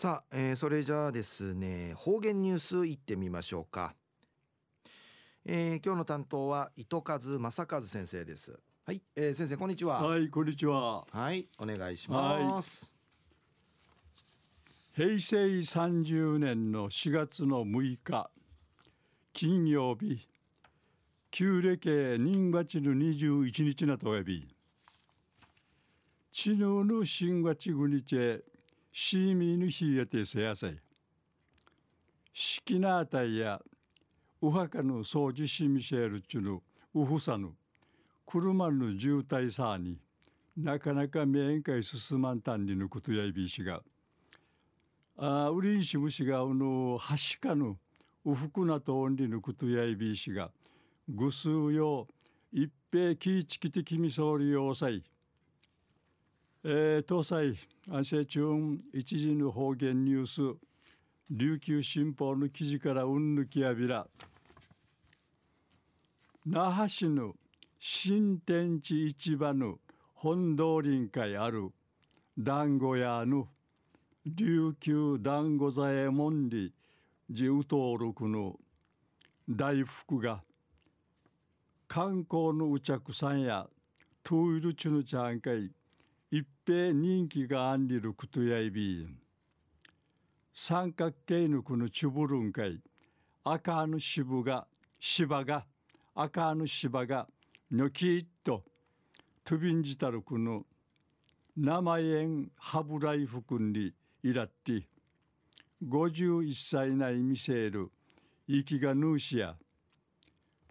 さあ、えー、それじゃあですね方言ニュースいってみましょうか、えー、今日の担当は糸数正和先生です。はい、えー、先生こんにちは。はいこんにちは。はいお願いします、はい、平成30年の4月の6日金曜日旧暦人月の21日なとおび。ちぬぬ新月ぐにちえシーミーヌヒーヤテセヤサイシキナータイやウハカの掃除シミシェルチュヌウフサヌ車の渋滞さになかなか面会進まんたんにぬことやいびしがあウリンシムシがうのはしかぬウフクナとオンリぬことやいびしがぐすうよ一平キーチキテキミソーリ要塞えー、東西安政中一時の方言ニュース琉球新報の記事からうんぬきやびら。那覇市の新天地市場の本道林会ある団子屋の琉球団子左衛門里自由登録の大福が観光のうちゃくさんやトゥイルチュヌチャン会一平人気があんりるくとやいび。三角形のこのチュブルンかい。赤の芝が芝が赤の芝がニョキッとトゥビンジタルクの生円ハブライフ君にいらって。51歳ない見せる息がぬしや。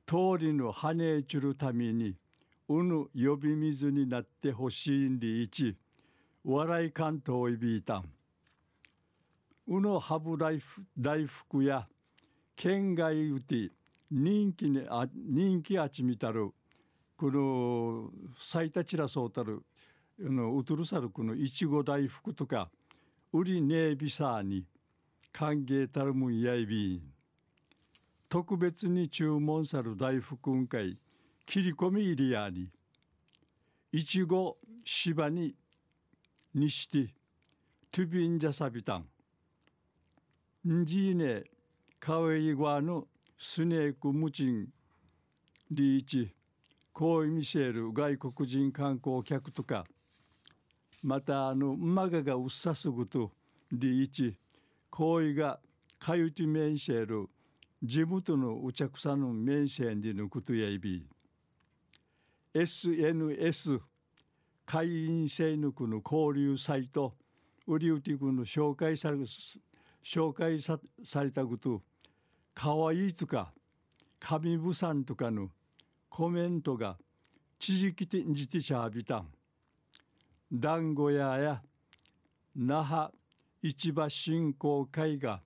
通りの羽ちゅるためにうぬ呼び水になってほしいんでいち笑い関東いびいたん。うぬハブ大福や県外うて人気にあ人気あちみたるこの最多チラそうたるのうとるさるこのいちご大福とか売りねえびさに歓迎たるむんやいび特別に注文さる大福んかい切り込み入りやに。いちご芝ににしてトゥビンジャサビタン。んじいねかわいわぬスネークムチンリーチ。こう見せる外国人観光客とか。またあのマガがうっさすぐとリーチ。行為がかゆちめんせる地元のうちゃくさのめんせんでのことやいび。SNS 会員制のこの交流サイト売り売りくの紹介され紹介さされたことかわいいとか神ぶさんとかのコメントが地域的にてしゃびたん。団子屋や那覇市場振興会が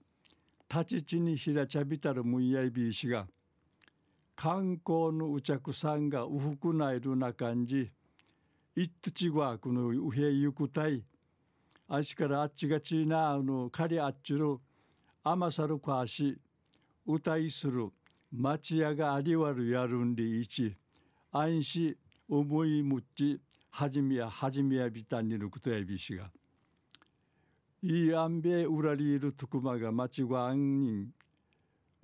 立ち地にひらちゃびたるむんやいびいしが観光のうちゃくさんがうふくないるな感じいっとちはこのうへゆくたいあしからあっちがちなあのかりあっちるあまさるかし歌いする町屋がありわるやるんでいち安心思いむっちはじめやはじめやびたんにるくとやびしが。いいあんべうらりいるとくまが町があんにん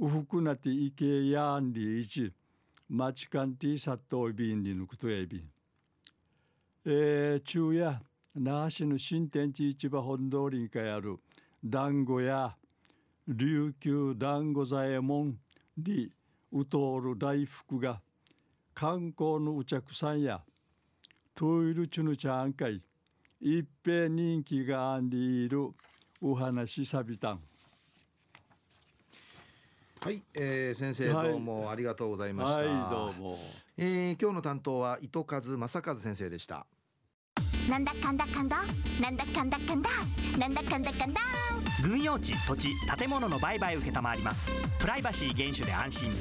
ウフクナティイケヤンリイチマチカンティサトイビンリヌクトエビンえー、昼夜那覇市の新天地市場本通りにかやる団子や琉球団子左衛門リウトール大福が観光のうちゃくさんやトイルチュヌチャンカイ一平人気があんでいるお話さびたん。はい、えー、先生どうもありがとうございました。はい、はい、どうも。えー、今日の担当は糸数正和先生でした。なんだかんだかんだ、なんだかんだかんだ、なんだかんだかんだ。軍用地、土地、建物の売買受けたまわります。プライバシー厳守で安心。